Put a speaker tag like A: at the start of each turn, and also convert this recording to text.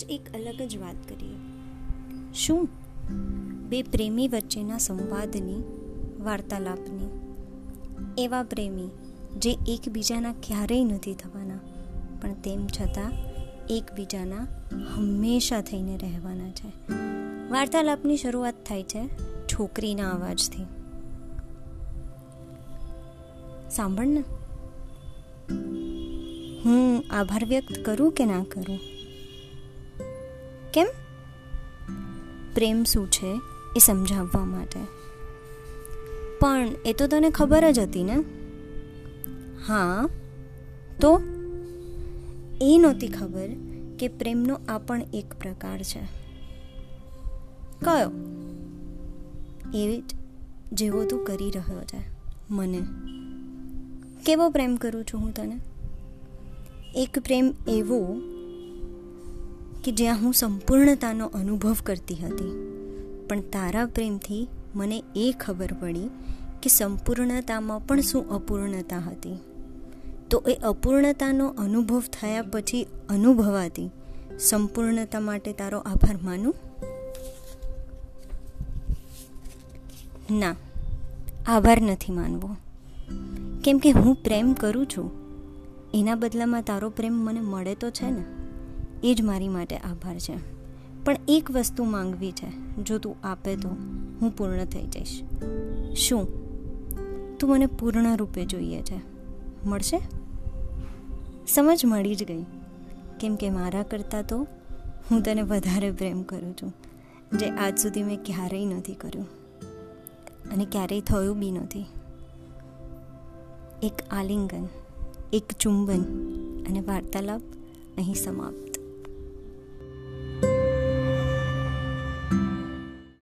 A: આજ એક અલગ જ વાત કરીએ. શું? બે પ્રેમી વચ્ચેના સંવાદની વાર્તાલાપની. એવા પ્રેમી જે એકબીજાના ક્યારેય નથી થવાના, પણ તેમ છતાં એકબીજાના હંમેશા થઈને રહેવાના છે. વાર્તાલાપની શરૂઆત થાય છે છોકરીના અવાજથી. સાંભળ ને. હું આભાર વ્યક્ત કરું કે ના કરું? કેમ? પ્રેમ શું છે એ સમજાવવા માટે. પણ એ તો તને ખબર જ હતી ને? હા, તો? એ નહોતી ખબર કે પ્રેમનો આ પણ એક પ્રકાર છે. કયો? એ જેવો તું કરી રહ્યો છે, મને. કેવો પ્રેમ કરું છું હું તને? એક પ્રેમ એવો કે જ્યાં હું સંપૂર્ણતાનો અનુભવ કરતી હતી. પણ તારા પ્રેમથી મને એ ખબર પડી કે સંપૂર્ણતામાં પણ શું અપૂર્ણતા હતી. તો એ અપૂર્ણતાનો અનુભવ થયા પછી અનુભવાતી સંપૂર્ણતા માટે તારો આભાર માનું? ના, આભાર નથી માનવો. કેમ કે હું પ્રેમ કરું છું. એના બદલામાં તારો પ્રેમ મને મળે તો છે ને? એ જ મારી માટે આભાર છે. પણ એક વસ્તુ માંગવી છે, જો તું આપે તો હું પૂર્ણ થઈ જઈશ. શું? તું મને પૂર્ણ રૂપે જોઈએ છે. મળશે? સમજ મળી જ ગઈ. કેમ કે મારા કરતાં તો હું તને વધારે પ્રેમ કરું છું, જે આજ સુધી મેં ક્યારેય નથી કર્યું. અને ક્યારેય થયું બી નથી. એક આલિંગન, એક ચુંબન અને વાર્તાલાપ અહીં સમાપ્ત.